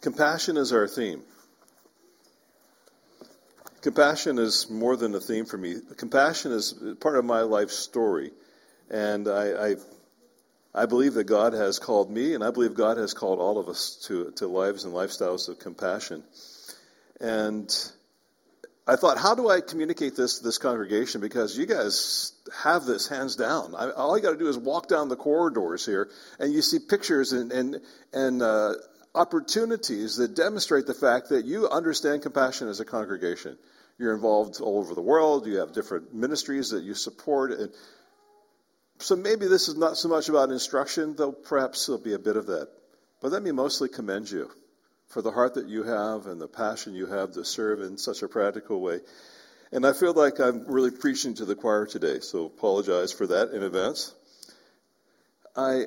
Compassion is our theme. Compassion is more than a theme for me. Compassion is part of my life story. And I, I, I, believe that God has called me, and I believe God has called all of us to, to lives and lifestyles of compassion. And I thought, how do I communicate this to this congregation? Because you guys have this hands down. I, all you got to do is walk down the corridors here, and you see pictures and and and uh, opportunities that demonstrate the fact that you understand compassion as a congregation. You're involved all over the world. You have different ministries that you support, and so maybe this is not so much about instruction, though perhaps there'll be a bit of that. But let me mostly commend you for the heart that you have and the passion you have to serve in such a practical way. And I feel like I'm really preaching to the choir today, so apologize for that in advance. I,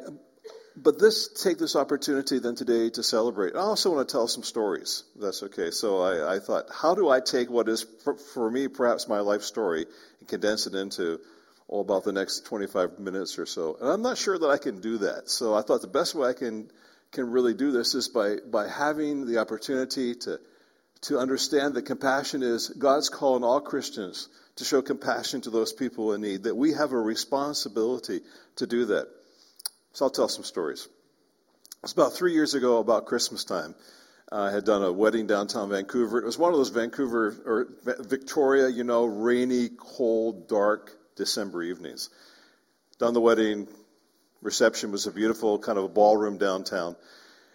but this take this opportunity then today to celebrate. I also want to tell some stories. That's okay. So I, I thought, how do I take what is for, for, me perhaps my life story and condense it into all about the next 25 minutes or so? And I'm not sure that I can do that. So I thought the best way I can can really do this is by, by having the opportunity to, to understand that compassion is God's call on all Christians to show compassion to those people in need, that we have a responsibility to do that. So I'll tell some stories. It's about three years ago, about Christmas time. I had done a wedding downtown Vancouver. It was one of those Vancouver or Victoria, you know, rainy, cold, dark December evenings. Done the wedding, reception was a beautiful kind of a ballroom downtown.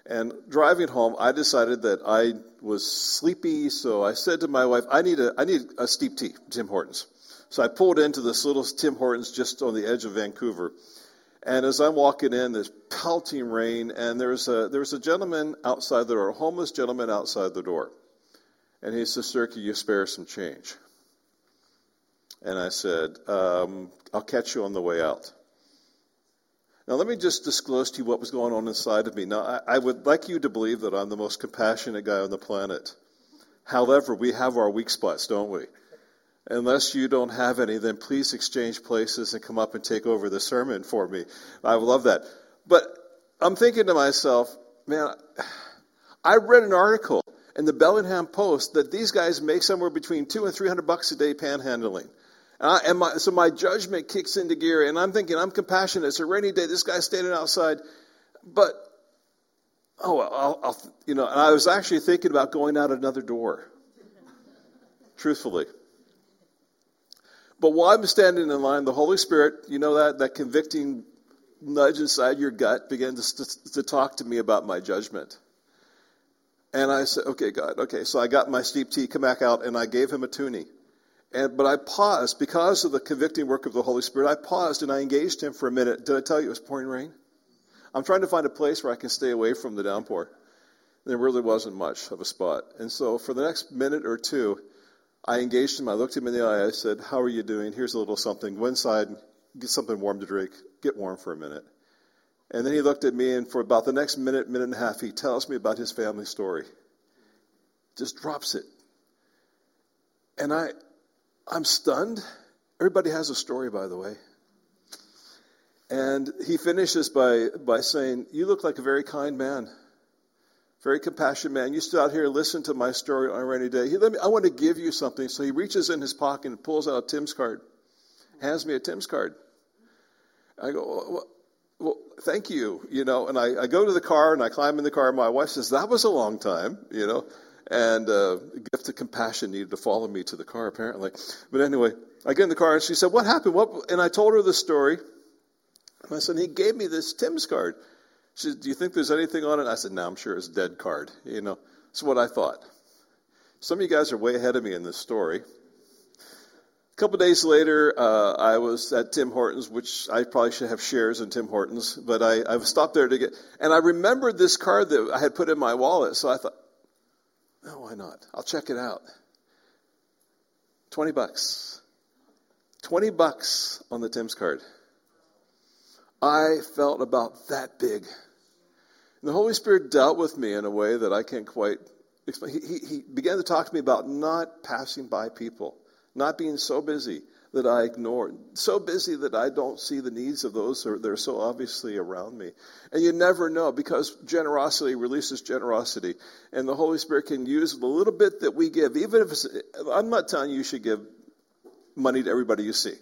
And driving home, I decided that I was sleepy, so I said to my wife, "I need a I need a steep tea, Tim Hortons." So I pulled into this little Tim Hortons just on the edge of Vancouver. And as I'm walking in, there's pelting rain, and there's a there's a gentleman outside the door, a homeless gentleman outside the door. And he says, "Sir, can you spare some change?" And I said, um, "I'll catch you on the way out." Now, let me just disclose to you what was going on inside of me. Now, I, I would like you to believe that I'm the most compassionate guy on the planet. However, we have our weak spots, don't we? Unless you don't have any, then please exchange places and come up and take over the sermon for me. I would love that. But I'm thinking to myself, man, I read an article in the Bellingham Post that these guys make somewhere between two and three hundred bucks a day panhandling. Uh, and my, so my judgment kicks into gear, and I'm thinking, I'm compassionate. It's a rainy day. This guy's standing outside. But, oh, I'll, I'll, you know, and I was actually thinking about going out another door, truthfully. But while I'm standing in line, the Holy Spirit, you know that, that convicting nudge inside your gut began to, to, to talk to me about my judgment. And I said, okay, God, okay. So I got my steep tea, come back out, and I gave him a toonie. And, but I paused because of the convicting work of the Holy Spirit. I paused and I engaged him for a minute. Did I tell you it was pouring rain? I'm trying to find a place where I can stay away from the downpour. There really wasn't much of a spot. And so for the next minute or two, I engaged him. I looked him in the eye. I said, How are you doing? Here's a little something. Go inside, and get something warm to drink, get warm for a minute. And then he looked at me, and for about the next minute, minute and a half, he tells me about his family story. Just drops it. And I, I'm stunned. Everybody has a story, by the way. And he finishes by, by saying, You look like a very kind man, very compassionate man. You stood out here and listened to my story on a rainy day. He, let me, I want to give you something. So he reaches in his pocket and pulls out a Tim's card, hands me a Tim's card. I go, well, well, thank you, you know. And I, I go to the car and I climb in the car. My wife says, That was a long time, you know. And uh, gift of compassion needed to follow me to the car, apparently. But anyway, I get in the car and she said, What happened? What? And I told her the story. And I said, He gave me this Tim's card. She said, Do you think there's anything on it? I said, No, I'm sure it's a dead card. You know, that's what I thought. Some of you guys are way ahead of me in this story. A couple days later, uh, I was at Tim Hortons, which I probably should have shares in Tim Hortons, but I, I stopped there to get, and I remembered this card that I had put in my wallet, so I thought, no, why not? I'll check it out. 20 bucks. 20 bucks on the Tim's card. I felt about that big. And the Holy Spirit dealt with me in a way that I can't quite explain. He, he, he began to talk to me about not passing by people, not being so busy, that I ignore. So busy that I don't see the needs of those that are so obviously around me. And you never know because generosity releases generosity. And the Holy Spirit can use the little bit that we give, even if I'm not telling you you should give money to everybody you see.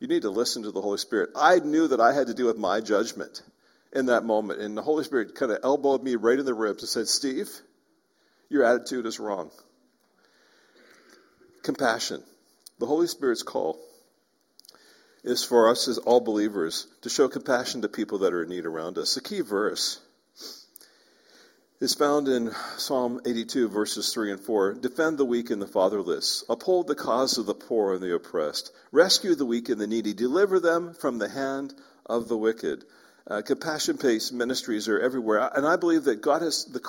You need to listen to the Holy Spirit. I knew that I had to do with my judgment in that moment. And the Holy Spirit kind of elbowed me right in the ribs and said, Steve, your attitude is wrong. Compassion. The Holy Spirit's call is for us as all believers to show compassion to people that are in need around us. The key verse is found in Psalm 82, verses 3 and 4. Defend the weak and the fatherless. Uphold the cause of the poor and the oppressed. Rescue the weak and the needy. Deliver them from the hand of the wicked. Uh, compassion based ministries are everywhere. And I believe that God has the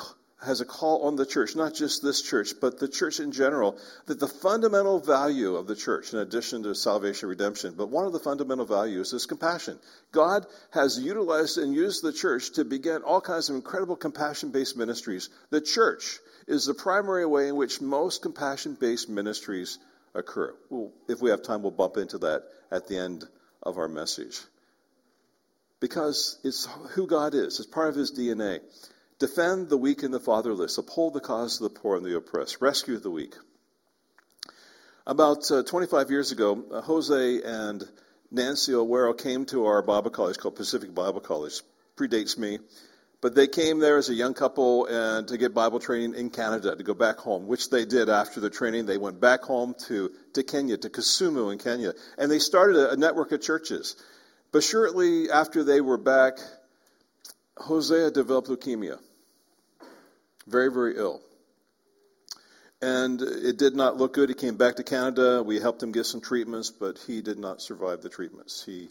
has a call on the church, not just this church, but the church in general, that the fundamental value of the church, in addition to salvation redemption, but one of the fundamental values is compassion. God has utilized and used the church to begin all kinds of incredible compassion based ministries. The church is the primary way in which most compassion based ministries occur. Well, if we have time, we'll bump into that at the end of our message. Because it's who God is, it's part of his DNA. Defend the weak and the fatherless. Uphold the cause of the poor and the oppressed. Rescue the weak. About uh, 25 years ago, uh, Jose and Nancy Owero came to our Bible college called Pacific Bible College. Predates me. But they came there as a young couple and to get Bible training in Canada, to go back home, which they did after the training. They went back home to, to Kenya, to Kisumu in Kenya. And they started a, a network of churches. But shortly after they were back, Hosea developed leukemia. Very, very ill. And it did not look good. He came back to Canada. We helped him get some treatments, but he did not survive the treatments. He,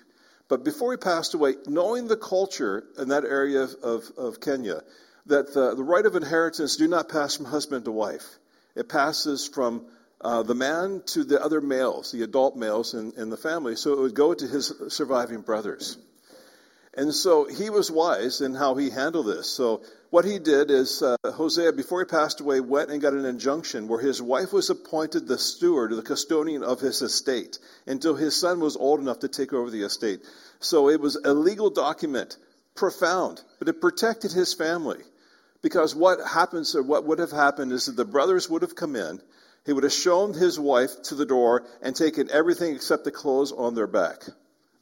but before he passed away, knowing the culture in that area of, of, Kenya, that the, the right of inheritance do not pass from husband to wife. It passes from uh, the man to the other males, the adult males in, in the family. So it would go to his surviving brothers. And so he was wise in how he handled this. So what he did is uh, Hosea, before he passed away, went and got an injunction where his wife was appointed the steward, the custodian of his estate, until his son was old enough to take over the estate. So it was a legal document, profound, but it protected his family. Because what happens, or what would have happened, is that the brothers would have come in, he would have shown his wife to the door and taken everything except the clothes on their back.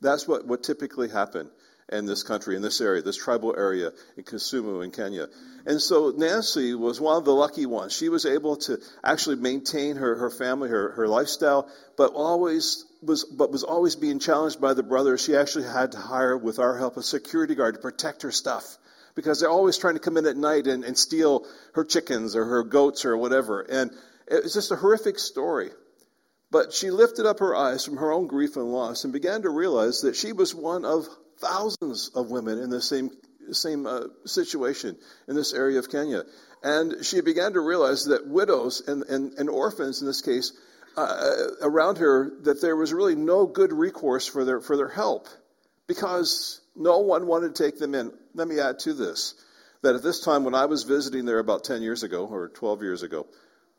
That's what, what typically happened in this country, in this area, this tribal area in Kisumu in Kenya. And so Nancy was one of the lucky ones. She was able to actually maintain her, her family, her, her lifestyle, but always was but was always being challenged by the brothers. She actually had to hire, with our help, a security guard to protect her stuff. Because they're always trying to come in at night and, and steal her chickens or her goats or whatever. And it's just a horrific story. But she lifted up her eyes from her own grief and loss and began to realize that she was one of thousands of women in the same same uh, situation in this area of Kenya. And she began to realize that widows and, and, and orphans, in this case, uh, around her, that there was really no good recourse for their, for their help because no one wanted to take them in. Let me add to this that at this time, when I was visiting there about 10 years ago or 12 years ago,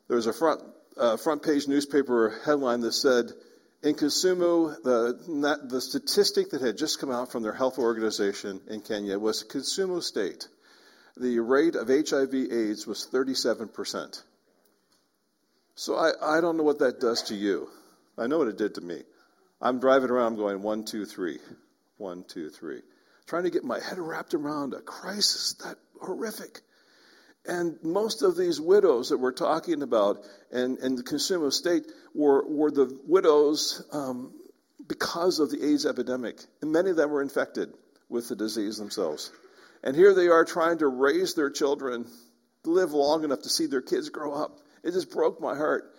there was a front, uh, front page newspaper headline that said, in Kisumu, the, the statistic that had just come out from their health organization in Kenya was Kisumu State. The rate of HIV AIDS was 37%. So I, I don't know what that does to you. I know what it did to me. I'm driving around I'm going one, two, three, one, two, three, trying to get my head wrapped around a crisis that horrific. And most of these widows that we're talking about and, and the Kisumu state were, were the widows um, because of the AIDS epidemic. And many of them were infected with the disease themselves. And here they are trying to raise their children, live long enough to see their kids grow up. It just broke my heart.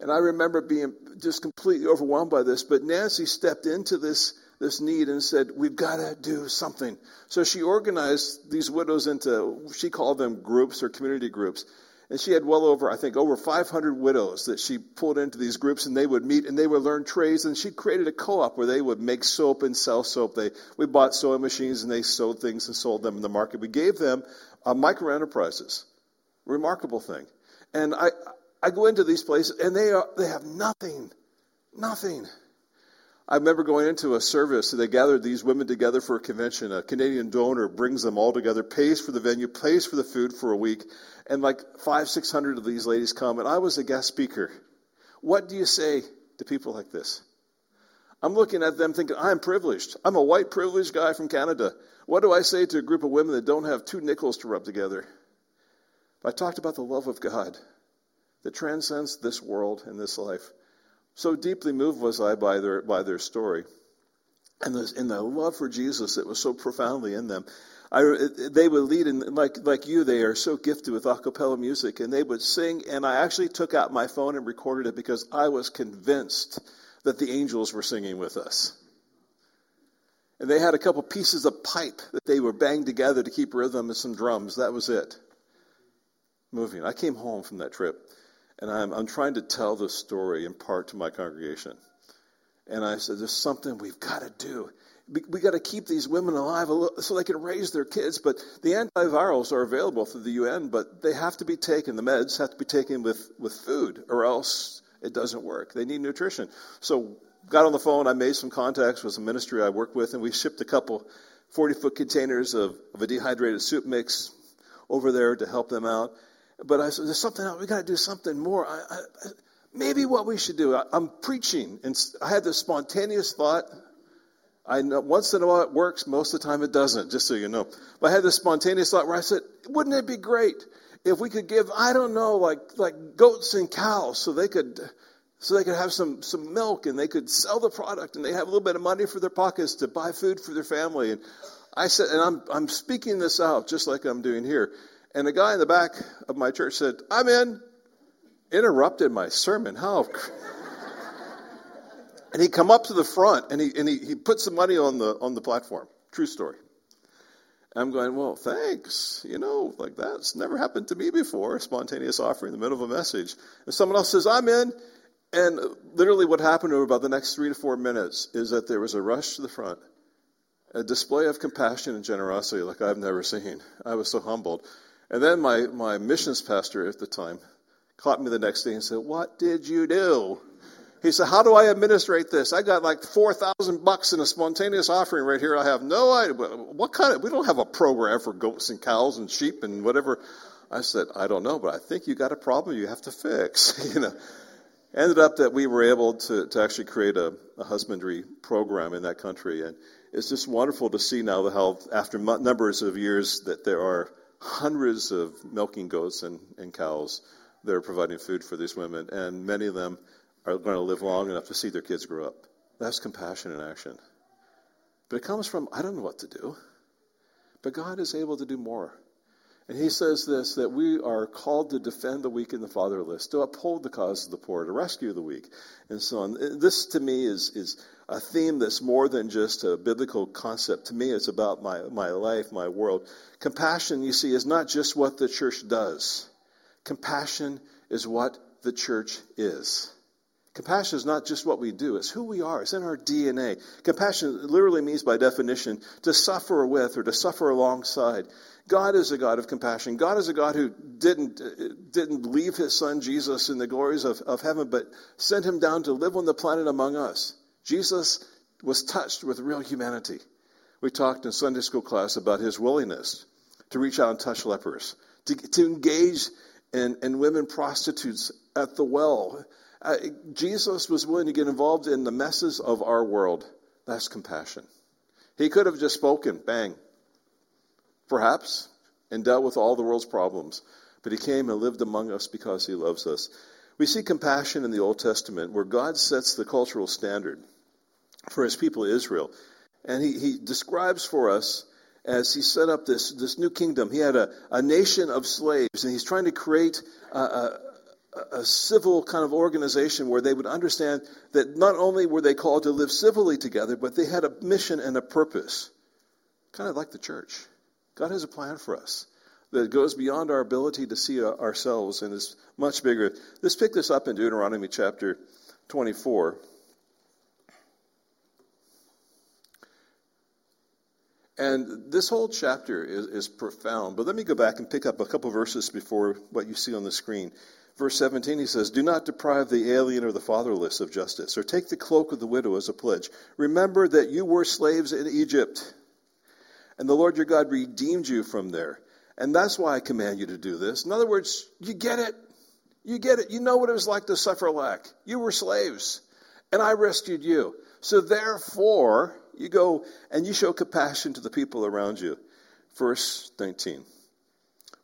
And I remember being just completely overwhelmed by this. But Nancy stepped into this this need and said, We've got to do something. So she organized these widows into, she called them groups or community groups. And she had well over, I think, over 500 widows that she pulled into these groups, and they would meet and they would learn trades. And she created a co-op where they would make soap and sell soap. They we bought sewing machines and they sewed things and sold them in the market. We gave them uh, micro enterprises, remarkable thing. And I I go into these places and they are they have nothing, nothing. I remember going into a service, and they gathered these women together for a convention. A Canadian donor brings them all together, pays for the venue, pays for the food for a week, and like five, six hundred of these ladies come, and I was a guest speaker. What do you say to people like this? I'm looking at them thinking, I'm privileged. I'm a white privileged guy from Canada. What do I say to a group of women that don't have two nickels to rub together? I talked about the love of God that transcends this world and this life. So deeply moved was I by their, by their story. And the, and the love for Jesus that was so profoundly in them. I, they would lead, and like, like you, they are so gifted with a cappella music, and they would sing, and I actually took out my phone and recorded it because I was convinced that the angels were singing with us. And they had a couple pieces of pipe that they were banged together to keep rhythm and some drums. That was it. Moving. I came home from that trip and I'm, I'm trying to tell this story in part to my congregation. And I said, There's something we've got to do. We, we got to keep these women alive so they can raise their kids. But the antivirals are available through the UN, but they have to be taken, the meds have to be taken with, with food, or else it doesn't work. They need nutrition. So, got on the phone, I made some contacts with a ministry I work with, and we shipped a couple 40 foot containers of, of a dehydrated soup mix over there to help them out. But I said, there's something else. We got to do something more. I, I, maybe what we should do. I, am preaching, and I had this spontaneous thought. I know once in a while it works. Most of the time it doesn't. Just so you know. But I had this spontaneous thought where I said, wouldn't it be great if we could give, I don't know, like like goats and cows, so they could so they could have some some milk and they could sell the product and they have a little bit of money for their pockets to buy food for their family. And I said, and I'm I'm speaking this out just like I'm doing here. And a guy in the back of my church said, I'm in. Interrupted my sermon. How? and he come up to the front and he, and he, he put some money on the, on the platform. True story. I'm going, well, thanks. You know, like that's never happened to me before. Spontaneous offering in the middle of a message. And someone else says, I'm in. And literally what happened over about the next three to four minutes is that there was a rush to the front, a display of compassion and generosity like I've never seen. I was so humbled. And then my, my missions pastor at the time caught me the next day and said, What did you do? He said, How do I administrate this? I got like 4,000 bucks in a spontaneous offering right here. I have no idea. What kind of, we don't have a program for goats and cows and sheep and whatever. I said, I don't know, but I think you got a problem you have to fix. you know, ended up that we were able to, to actually create a, a husbandry program in that country. And it's just wonderful to see now the how after numbers of years that there are hundreds of milking goats and, and cows that are providing food for these women, and many of them are going to live long enough to see their kids grow up. That's compassion in action. But it comes from, I don't know what to do. But God is able to do more. And he says this that we are called to defend the weak and the fatherless, to uphold the cause of the poor, to rescue the weak, and so on. This to me is, is a theme that's more than just a biblical concept. To me, it's about my, my life, my world. Compassion, you see, is not just what the church does, compassion is what the church is. Compassion is not just what we do, it's who we are. It's in our DNA. Compassion literally means, by definition, to suffer with or to suffer alongside. God is a God of compassion. God is a God who didn't, uh, didn't leave his son Jesus in the glories of, of heaven, but sent him down to live on the planet among us. Jesus was touched with real humanity. We talked in Sunday school class about his willingness to reach out and touch lepers, to, to engage in, in women prostitutes at the well. Uh, Jesus was willing to get involved in the messes of our world. That's compassion. He could have just spoken, bang, perhaps, and dealt with all the world's problems. But he came and lived among us because he loves us. We see compassion in the Old Testament where God sets the cultural standard for his people Israel. And he, he describes for us as he set up this, this new kingdom. He had a, a nation of slaves, and he's trying to create a, a, a civil kind of organization where they would understand that not only were they called to live civilly together, but they had a mission and a purpose. Kind of like the church. God has a plan for us that goes beyond our ability to see uh, ourselves and is much bigger. Let's pick this up in Deuteronomy chapter 24. And this whole chapter is, is, profound. But let me go back and pick up a couple verses before what you see on the screen. Verse 17, he says, Do not deprive the alien or the fatherless of justice, or take the cloak of the widow as a pledge. Remember that you were slaves in Egypt, and the Lord your God redeemed you from there. And that's why I command you to do this. In other words, you get it. You get it. You know what it was like to suffer lack. You were slaves, and I rescued you. So therefore, you go and you show compassion to the people around you. Verse 19.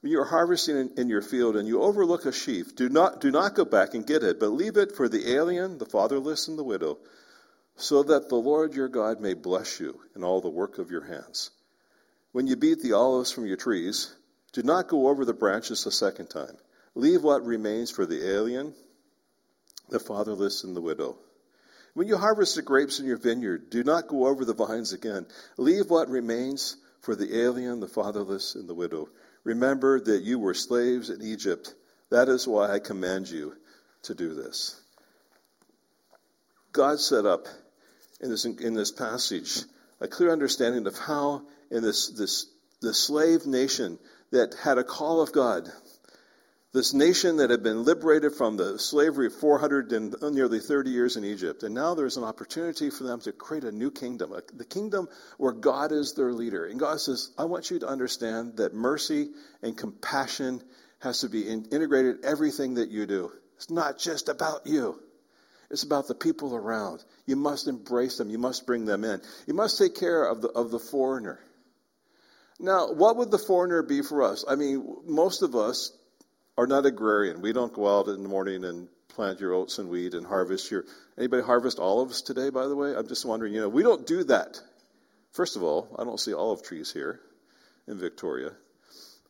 When you are harvesting in, in, your field and you overlook a sheaf, do not, do not go back and get it, but leave it for the alien, the fatherless, and the widow, so that the Lord your God may bless you in all the work of your hands. When you beat the olives from your trees, do not go over the branches a second time. Leave what remains for the alien, the fatherless, and the widow. When you harvest the grapes in your vineyard, do not go over the vines again. Leave what remains for the alien, the fatherless, and the widow. Remember that you were slaves in Egypt. That is why I command you to do this. God set up in this, in this passage a clear understanding of how, in this, this, this slave nation that had a call of God, this nation that had been liberated from the slavery of 400 and nearly 30 years in Egypt. And now there's an opportunity for them to create a new kingdom, a, the kingdom where God is their leader. And God says, I want you to understand that mercy and compassion has to be in, integrated in everything that you do. It's not just about you. It's about the people around. You must embrace them. You must bring them in. You must take care of the, of the foreigner. Now, what would the foreigner be for us? I mean, most of us are not agrarian. We don't go out in the morning and plant your oats and wheat and harvest your. Anybody harvest olives today, by the way? I'm just wondering, you know, we don't do that. First of all, I don't see olive trees here in Victoria.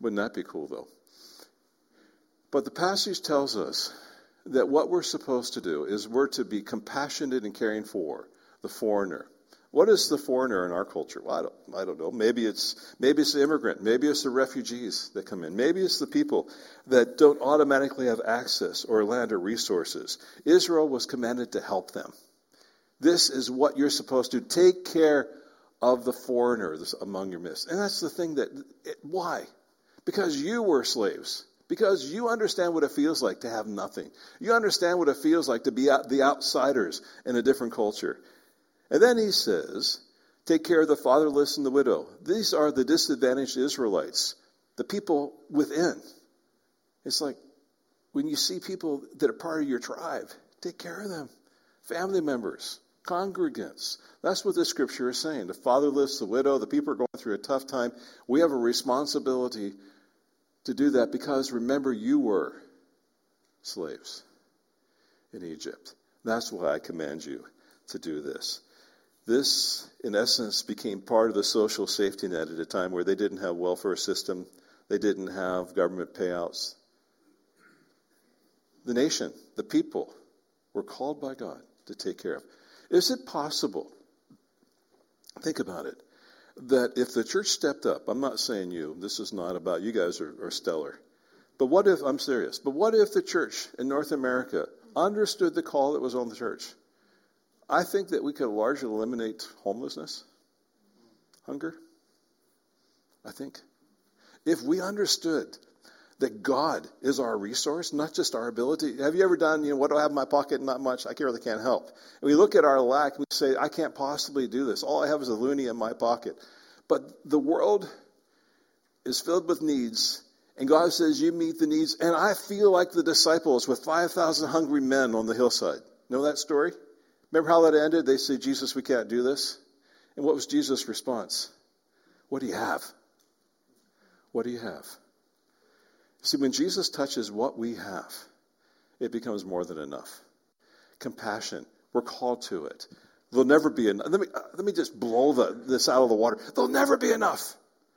Wouldn't that be cool, though? But the passage tells us that what we're supposed to do is we're to be compassionate and caring for the foreigner. What is the foreigner in our culture? Well, I don't, I don't know. Maybe it's, maybe it's the immigrant. Maybe it's the refugees that come in. Maybe it's the people that don't automatically have access or land or resources. Israel was commanded to help them. This is what you're supposed to take care of the foreigner among your midst. And that's the thing that, it, why? Because you were slaves. Because you understand what it feels like to have nothing. You understand what it feels like to be the outsiders in a different culture. And then he says, Take care of the fatherless and the widow. These are the disadvantaged Israelites, the people within. It's like when you see people that are part of your tribe, take care of them. Family members, congregants. That's what the scripture is saying. The fatherless, the widow, the people are going through a tough time. We have a responsibility to do that because remember, you were slaves in Egypt. That's why I command you to do this. This, in essence, became part of the social safety net at a time where they didn't have welfare system, they didn't have government payouts. The nation, the people, were called by God to take care of. Is it possible? Think about it. That if the church stepped up, I'm not saying you, this is not about you guys are, are stellar. But what if, I'm serious, but what if the church in North America understood the call that was on the church? I think that we could largely eliminate homelessness, hunger. I think. If we understood that God is our resource, not just our ability. Have you ever done, you know, what do I have in my pocket? Not much. I really can't help. And we look at our lack, and we say, I can't possibly do this. All I have is a loonie in my pocket. But the world is filled with needs, and God says, You meet the needs. And I feel like the disciples with 5,000 hungry men on the hillside. Know that story? Remember how that ended? They said, Jesus, we can't do this. And what was Jesus' response? What do you have? What do you have? See, when Jesus touches what we have, it becomes more than enough. Compassion, we're called to it. There'll never be enough. Let me, uh, let me just blow the, this out of the water. There'll never be enough.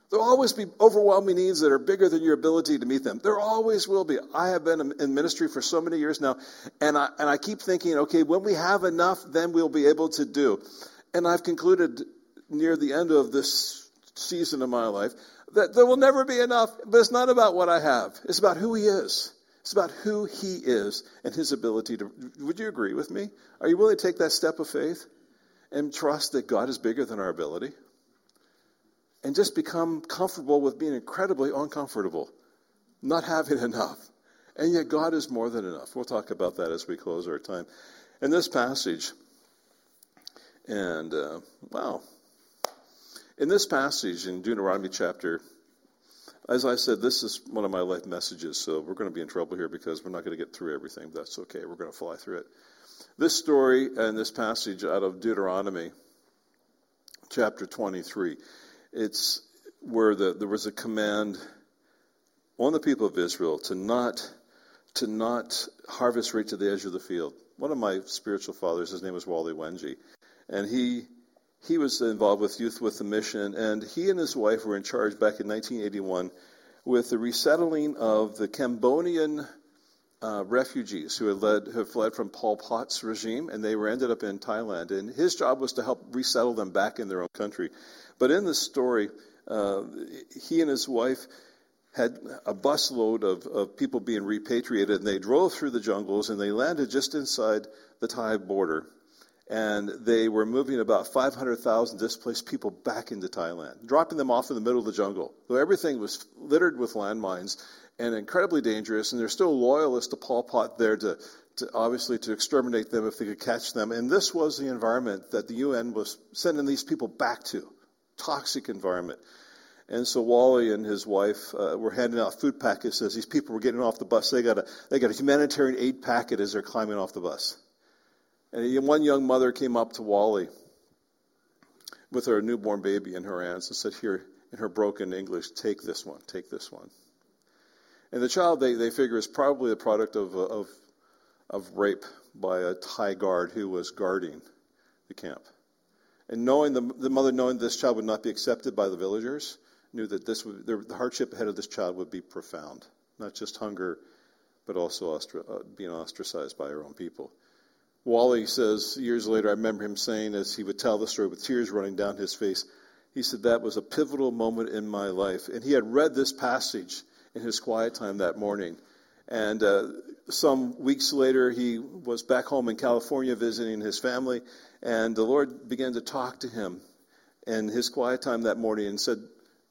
There'll always be overwhelming needs that are bigger than your ability to meet them. There always will be. I have been in ministry for so many years now, and I, and I keep thinking, okay, when we have enough, then we'll be able to do. And I've concluded near the end of this season of my life that there will never be enough, but it's not about what I have. It's about who He is. It's about who He is and His ability to. Would you agree with me? Are you willing to take that step of faith and trust that God is bigger than our ability? And just become comfortable with being incredibly uncomfortable, not having enough, And yet, God is more than enough. We'll talk about that as we close our time. In this passage, and uh, wow, in this passage in Deuteronomy chapter, as I said, this is one of my life messages, so we're going to be in trouble here because we're not going to get through everything. That's okay. We're going to fly through it. This story and this passage out of Deuteronomy chapter 23, it's where the, there was a command on the people of Israel to not to not harvest right to the edge of the field. One of my spiritual fathers, his name was Wally Wenge, and he he was involved with Youth with a Mission, and he and his wife were in charge back in 1981 with the resettling of the Cambodian uh, refugees who had, led, had fled from Pol Pot's regime, and they were ended up in Thailand. And his job was to help resettle them back in their own country. But in this story, uh, he and his wife had a busload of, of people being repatriated, and they drove through the jungles and they landed just inside the Thai border and they were moving about 500,000 displaced people back into Thailand, dropping them off in the middle of the jungle. So everything was littered with landmines and incredibly dangerous, and there's still loyalists to Pol Pot there to, to obviously to exterminate them if they could catch them. And this was the environment that the UN was sending these people back to, toxic environment. And so Wally and his wife uh, were handing out food packets as these people were getting off the bus. They got a they got a humanitarian aid packet as they're climbing off the bus. And one young mother came up to Wally with her newborn baby in her hands and said, Here, in her broken English, take this one, take this one. And the child, they, they figure, is probably the product of, of, of rape by a Thai guard who was guarding the camp. And knowing the, the mother, knowing this child would not be accepted by the villagers, knew that this would, the hardship ahead of this child would be profound. Not just hunger, but also ostra- uh, being ostracized by her own people. Wally says years later, I remember him saying as he would tell the story with tears running down his face, he said, That was a pivotal moment in my life. And he had read this passage in his quiet time that morning. And uh, some weeks later, he was back home in California visiting his family, and the Lord began to talk to him in his quiet time that morning and said,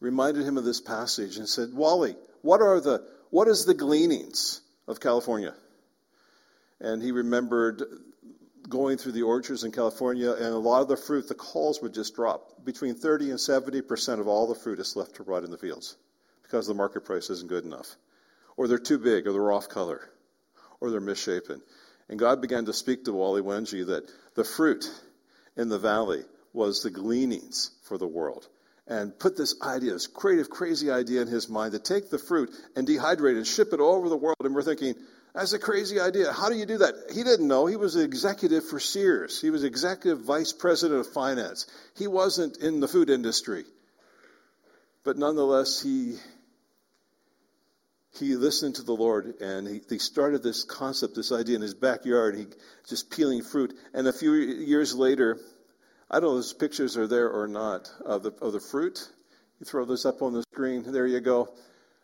reminded him of this passage and said, Wally, what are the what is the gleanings of California? And he remembered going through the orchards in California, and a lot of the fruit, the culls would just drop. Between 30 and 70 percent of all the fruit is left to rot in the fields because the market price isn't good enough, or they're too big, or they're off color, or they're misshapen. And God began to speak to Wally Wenge that the fruit in the valley was the gleanings for the world. And put this idea, this creative, crazy idea in his mind to take the fruit and dehydrate and ship it all over the world. And we're thinking, that's a crazy idea. How do you do that? He didn't know. He was the executive for Sears. He was executive vice president of finance. He wasn't in the food industry. But nonetheless, he he listened to the Lord and he, he started this concept, this idea in his backyard. He just peeling fruit. And a few years later, I don't know if those pictures are there or not of the of the fruit. You throw those up on the screen. There you go.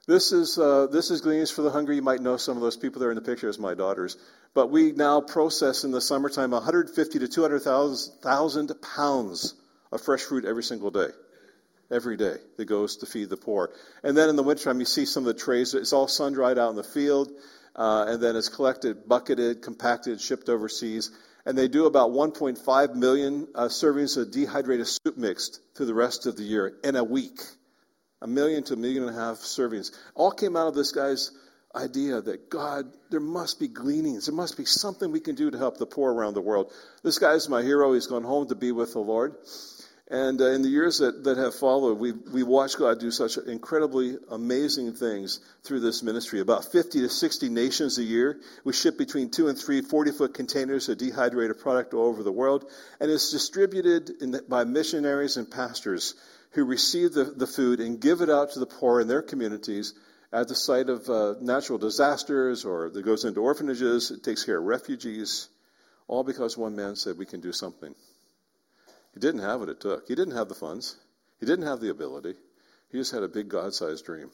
This is, uh, this is Gleanings for the Hungry. You might know some of those people there in the picture as my daughters. But we now process in the summertime 150 to 200,000 pounds of fresh fruit every single day. Every day that goes to feed the poor. And then in the wintertime, you see some of the trays. It's all sun dried out in the field. Uh, and then it's collected, bucketed, compacted, shipped overseas. And they do about 1.5 million uh, servings of dehydrated soup mixed through the rest of the year in a week a million to a million and a half servings. All came out of this guy's idea that God, there must be gleanings. There must be something we can do to help the poor around the world. This guy's my hero. He's gone home to be with the Lord. And uh, in the years that, that have followed, we, we watched God do such incredibly amazing things through this ministry. About 50 to 60 nations a year. We ship between two and three 40 foot containers of dehydrated product all over the world. And it's distributed the, by missionaries and pastors who receive the, the food and give it out to the poor in their communities at the site of uh, natural disasters or that goes into orphanages, it takes care of refugees, all because one man said we can do something. He didn't have what it took. He didn't have the funds. He didn't have the ability. He just had a big God sized dream.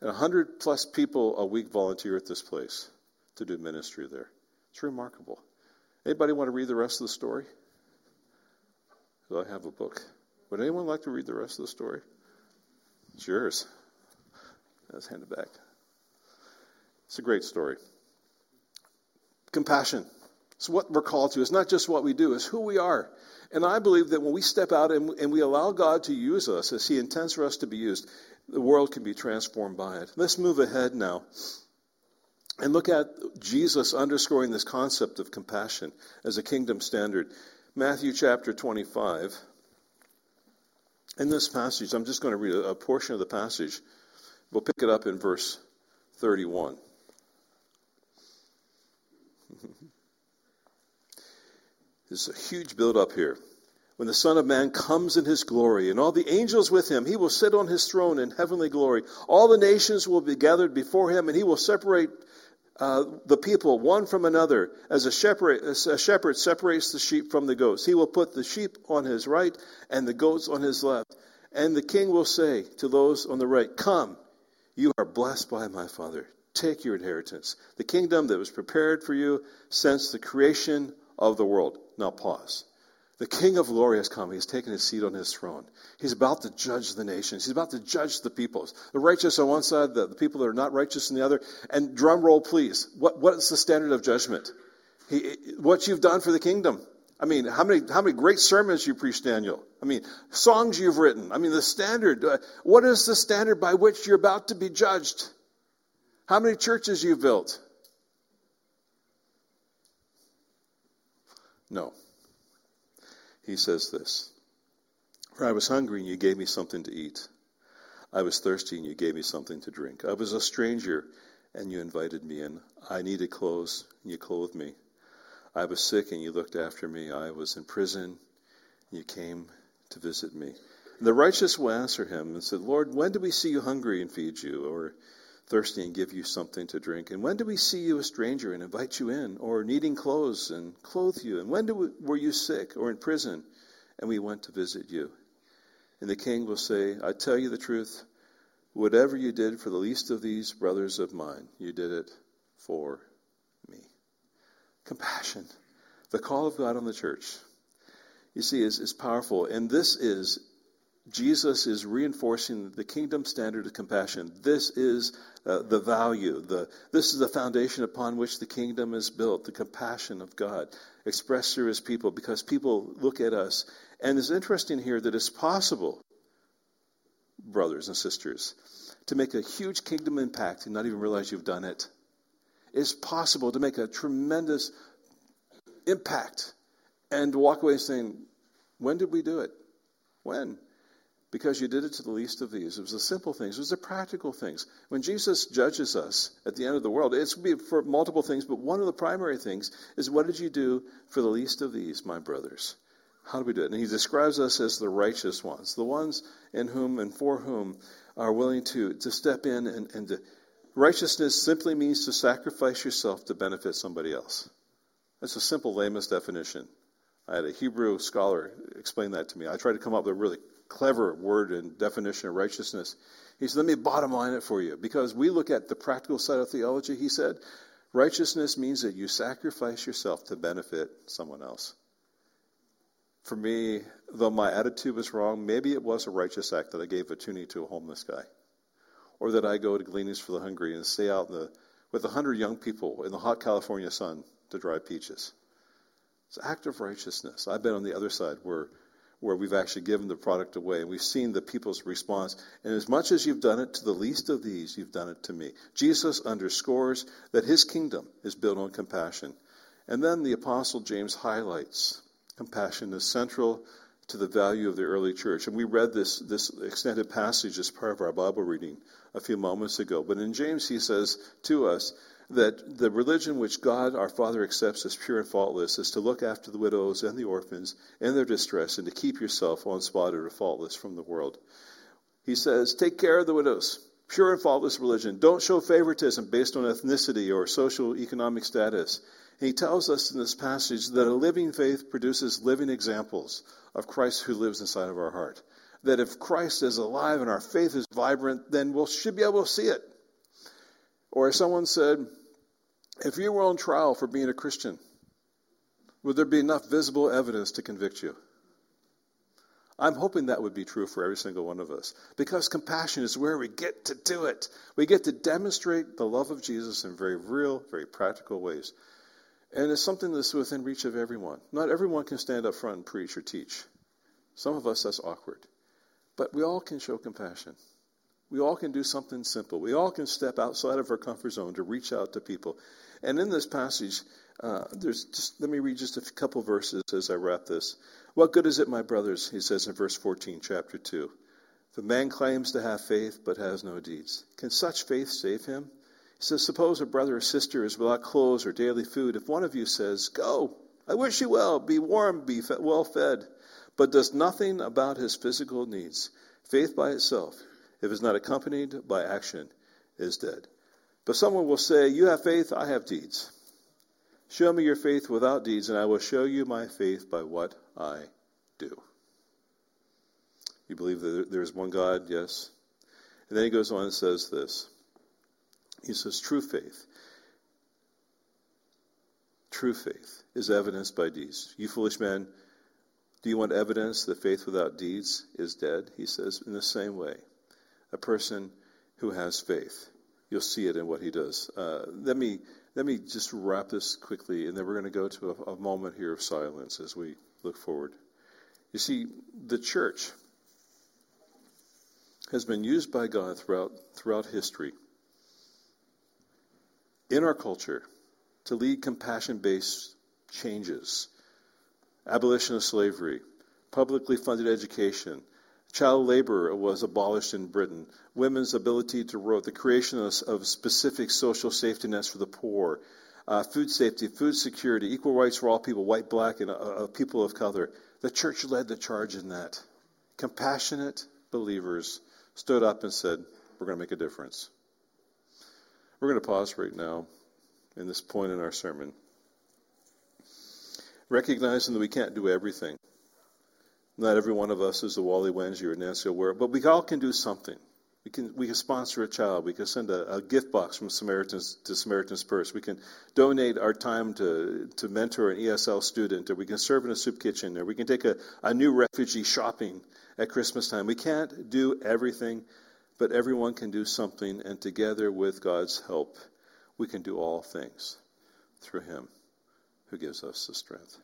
And 100 plus people a week volunteer at this place to do ministry there. It's remarkable. Anybody want to read the rest of the story? I have a book. Would anyone like to read the rest of the story? It's yours. Let's hand it back. It's a great story. Compassion. It's what we're called to. It's not just what we do, it's who we are. And I believe that when we step out and, and we allow God to use us as He intends for us to be used, the world can be transformed by it. Let's move ahead now and look at Jesus underscoring this concept of compassion as a kingdom standard. Matthew chapter 25. In this passage, I'm just going to read a, portion of the passage. We'll pick it up in verse 31. There's a huge build up here. When the Son of Man comes in his glory and all the angels with him, he will sit on his throne in heavenly glory. All the nations will be gathered before him, and he will separate uh, the people one from another as a shepherd, as a shepherd separates the sheep from the goats. He will put the sheep on his right and the goats on his left. And the king will say to those on the right, Come, you are blessed by my Father. Take your inheritance, the kingdom that was prepared for you since the creation of the world. Now pause. The King of glory has come. He's taken his seat on his throne. He's about to judge the nations. He's about to judge the peoples. The righteous on one side, the, the people that are not righteous on the other. And drum roll, please. What, what is the standard of judgment? He, what you've done for the kingdom. I mean, how many, how many great sermons you preached, Daniel? I mean, songs you've written. I mean, the standard. Uh, what is the standard by which you're about to be judged? How many churches you've built? No he says this For I was hungry, and you gave me something to eat. I was thirsty, and you gave me something to drink. I was a stranger, and you invited me in. I needed clothes, and you clothed me. I was sick, and you looked after me. I was in prison, and you came to visit me. And the righteous will answer him and said, Lord, when did we see you hungry and feed you, or thirsty and give you something to drink? And when do we see you a stranger and invite you in, or needing clothes and clothe you? And when we, were you sick or in prison and we went to visit you? And the king will say, I tell you the truth, whatever you did for the least of these brothers of mine, you did it for me. Compassion. The call of God on the church, you see, is, is powerful. And this is Jesus is reinforcing the kingdom standard of compassion. This is uh, the value. The, this is the foundation upon which the kingdom is built, the compassion of God expressed through his people, because people look at us. And it's interesting here that it's possible, brothers and sisters, to make a huge kingdom impact and not even realize you've done it. It's possible to make a tremendous impact and walk away saying, When did we do it? When? Because you did it to the least of these. It was the simple things, it was the practical things. When Jesus judges us at the end of the world, it's going to be for multiple things, but one of the primary things is what did you do for the least of these, my brothers? How do we do it? And he describes us as the righteous ones, the ones in whom and for whom are willing to, to step in and, and to, righteousness simply means to sacrifice yourself to benefit somebody else. That's a simple layman's definition. I had a Hebrew scholar explain that to me. I tried to come up with a really clever word and definition of righteousness. He said, Let me bottom line it for you. Because we look at the practical side of theology, he said, righteousness means that you sacrifice yourself to benefit someone else. For me, though my attitude was wrong, maybe it was a righteous act that I gave a toonie to a homeless guy. Or that I go to Gleanings for the Hungry and stay out the, with a hundred young people in the hot California sun to dry peaches. It's an act of righteousness. I've been on the other side where where we've actually given the product away. And we've seen the people's response. And as much as you've done it to the least of these, you've done it to me. Jesus underscores that his kingdom is built on compassion. And then the Apostle James highlights compassion is central to the value of the early church. And we read this, this extended passage as part of our Bible reading a few moments ago. But in James, he says to us that the religion which God our Father accepts as pure and faultless is to look after the widows and the orphans in their distress and to keep yourself unspotted or faultless from the world. He says, Take care of the widows. Pure and faultless religion. Don't show favoritism based on ethnicity or social economic status. he tells us in this passage that a living faith produces living examples of Christ who lives inside of our heart. That if Christ is alive and our faith is vibrant, then we should be able to see it. Or as someone said, if you were on trial for being a Christian, would there be enough visible evidence to convict you? I'm hoping that would be true for every single one of us because compassion is where we get to do it. We get to demonstrate the love of Jesus in very real, very practical ways. And it's something that's within reach of everyone. Not everyone can stand up front and preach or teach. Some of us, that's awkward. But we all can show compassion. We all can do something simple. We all can step outside of our comfort zone to reach out to people. And in this passage, uh, there's just let me read just a couple verses as I wrap this. What good is it, my brothers? He says in verse 14, chapter 2. If a man claims to have faith but has no deeds, can such faith save him? He says, Suppose a brother or sister is without clothes or daily food. If one of you says, Go, I wish you well, be warm, be well fed, but does nothing about his physical needs, faith by itself, if it's not accompanied by action, is dead. But someone will say, You have faith, I have deeds. Show me your faith without deeds, and I will show you my faith by what I do. You believe that there is one God? Yes. And then he goes on and says this he says, true faith. True faith is evidenced by deeds. You foolish men, do you want evidence that faith without deeds is dead? He says, in the same way, a person who has faith, you'll see it in what he does. Uh, let me let me just wrap this quickly, and then we're going to go to a, a moment here of silence as we look forward. You see, the church has been used by God throughout throughout history in our culture to lead compassion based changes abolition of slavery, publicly funded education, child labor was abolished in Britain, women's ability to vote, the creation of, of, specific social safety nets for the poor, uh, food safety, food security, equal rights for all people, white, black, and uh, uh people of color. The church led the charge in that. Compassionate believers stood up and said, We're going to make a difference. We're going to pause right now in this point in our sermon. Recognizing that we can't do everything. Not every one of us is a Wally Wenge or Nancy O'Ware, but we all can do something. We can, we can sponsor a child. We can send a, a, gift box from Samaritans to Samaritan's Purse. We can donate our time to, to mentor an ESL student, or we can serve in a soup kitchen, or we can take a, a new refugee shopping at Christmas time. We can't do everything, but everyone can do something, and together with God's help, we can do all things through Him who gives us the strength.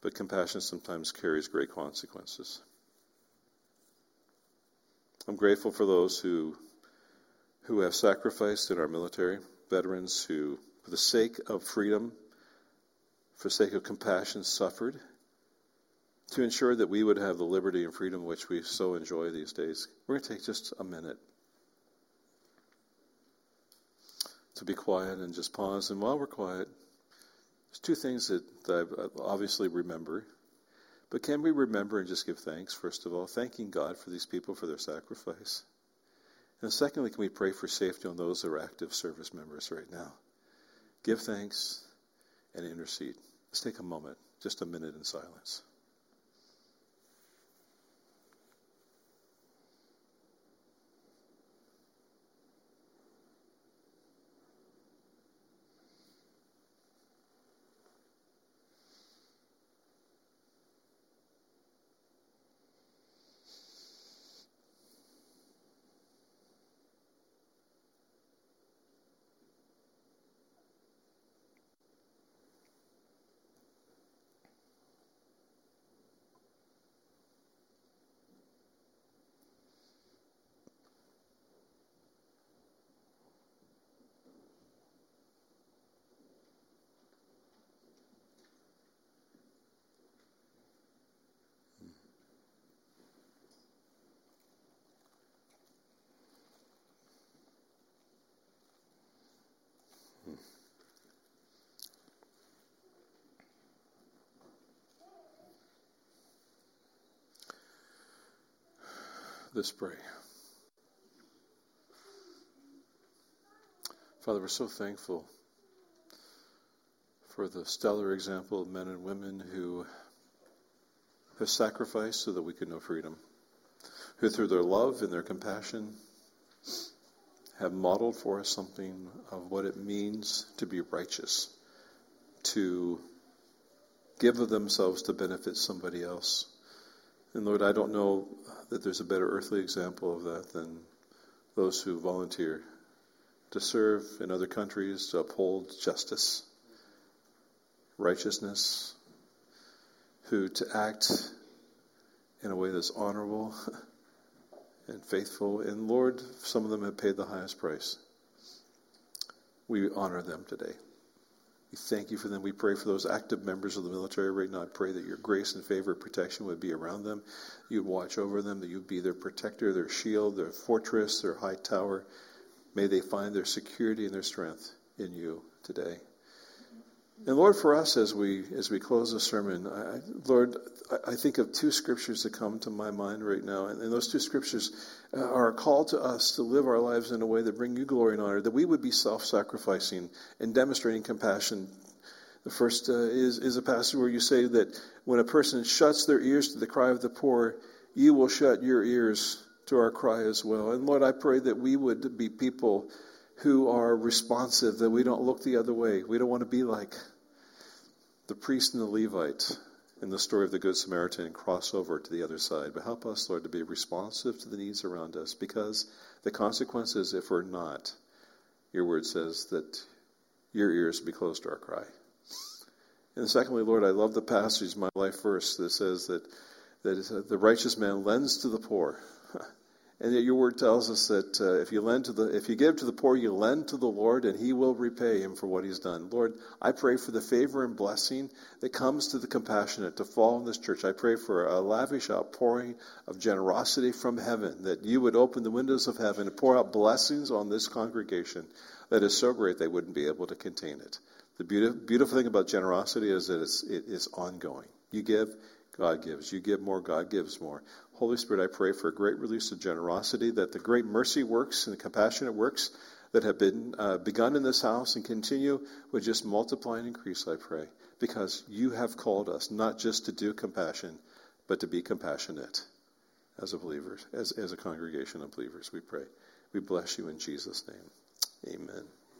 But compassion sometimes carries great consequences. I'm grateful for those who, who have sacrificed in our military, veterans who, for the sake of freedom, for the sake of compassion, suffered to ensure that we would have the liberty and freedom which we so enjoy these days, we're going to take just a minute to be quiet and just pause. And while we're quiet, there's two things that, that I uh, obviously remember. But can we remember and just give thanks, first of all, thanking God for these people for their sacrifice? And secondly, can we pray for safety on those that are active service members right now? Give thanks and intercede. Let's take a moment, just a minute in silence. Let's pray. Father, we're so thankful for the stellar example of men and women who have sacrificed so that we could know freedom, who through their love and their compassion have modeled for us something of what it means to be righteous, to give of themselves to benefit somebody else, And Lord, I don't know that there's a better earthly example of that than those who volunteer to serve in other countries, to uphold justice, righteousness, who to act in a way that's honorable and faithful. And Lord, some of them have paid the highest price. We honor them today. We thank you for them. We pray for those active members of the military right now. I pray that your grace and favor and protection would be around them. You'd watch over them, that you'd be their protector, their shield, their fortress, their high tower. May they find their security and their strength in you today. And Lord, for us as we as we close the sermon, I, Lord, I, think of two scriptures that come to my mind right now, and, and, those two scriptures are a call to us to live our lives in a way that bring you glory and honor, that we would be self-sacrificing and demonstrating compassion. The first uh, is is a passage where you say that when a person shuts their ears to the cry of the poor, you will shut your ears to our cry as well. And Lord, I pray that we would be people who are responsive, that we don't look the other way. We don't want to be like the priest and the Levite in the story of the Good Samaritan and cross over to the other side. But help us, Lord, to be responsive to the needs around us because the consequences, if we're not, your word says that your ears will be closed to our cry. And secondly, Lord, I love the passage, my life verse, that says that, that the righteous man lends to the poor. And yet your word tells us that uh, if you lend to the, if you give to the poor, you lend to the Lord, and He will repay him for what He's done. Lord, I pray for the favor and blessing that comes to the compassionate to fall in this church. I pray for a lavish outpouring of generosity from heaven, that you would open the windows of heaven and pour out blessings on this congregation that is so great they wouldn't be able to contain it. The beautiful, beautiful thing about generosity is that it's, it is ongoing. You give, God gives. You give more, God gives more. Holy Spirit, I pray for a great release of generosity, that the great mercy works and the compassionate works that have been uh, begun in this house and continue would just multiply and increase, I pray, because you have called us not just to do compassion, but to be compassionate as a believer, as, as a congregation of believers, we pray. We bless you in Jesus' name. Amen.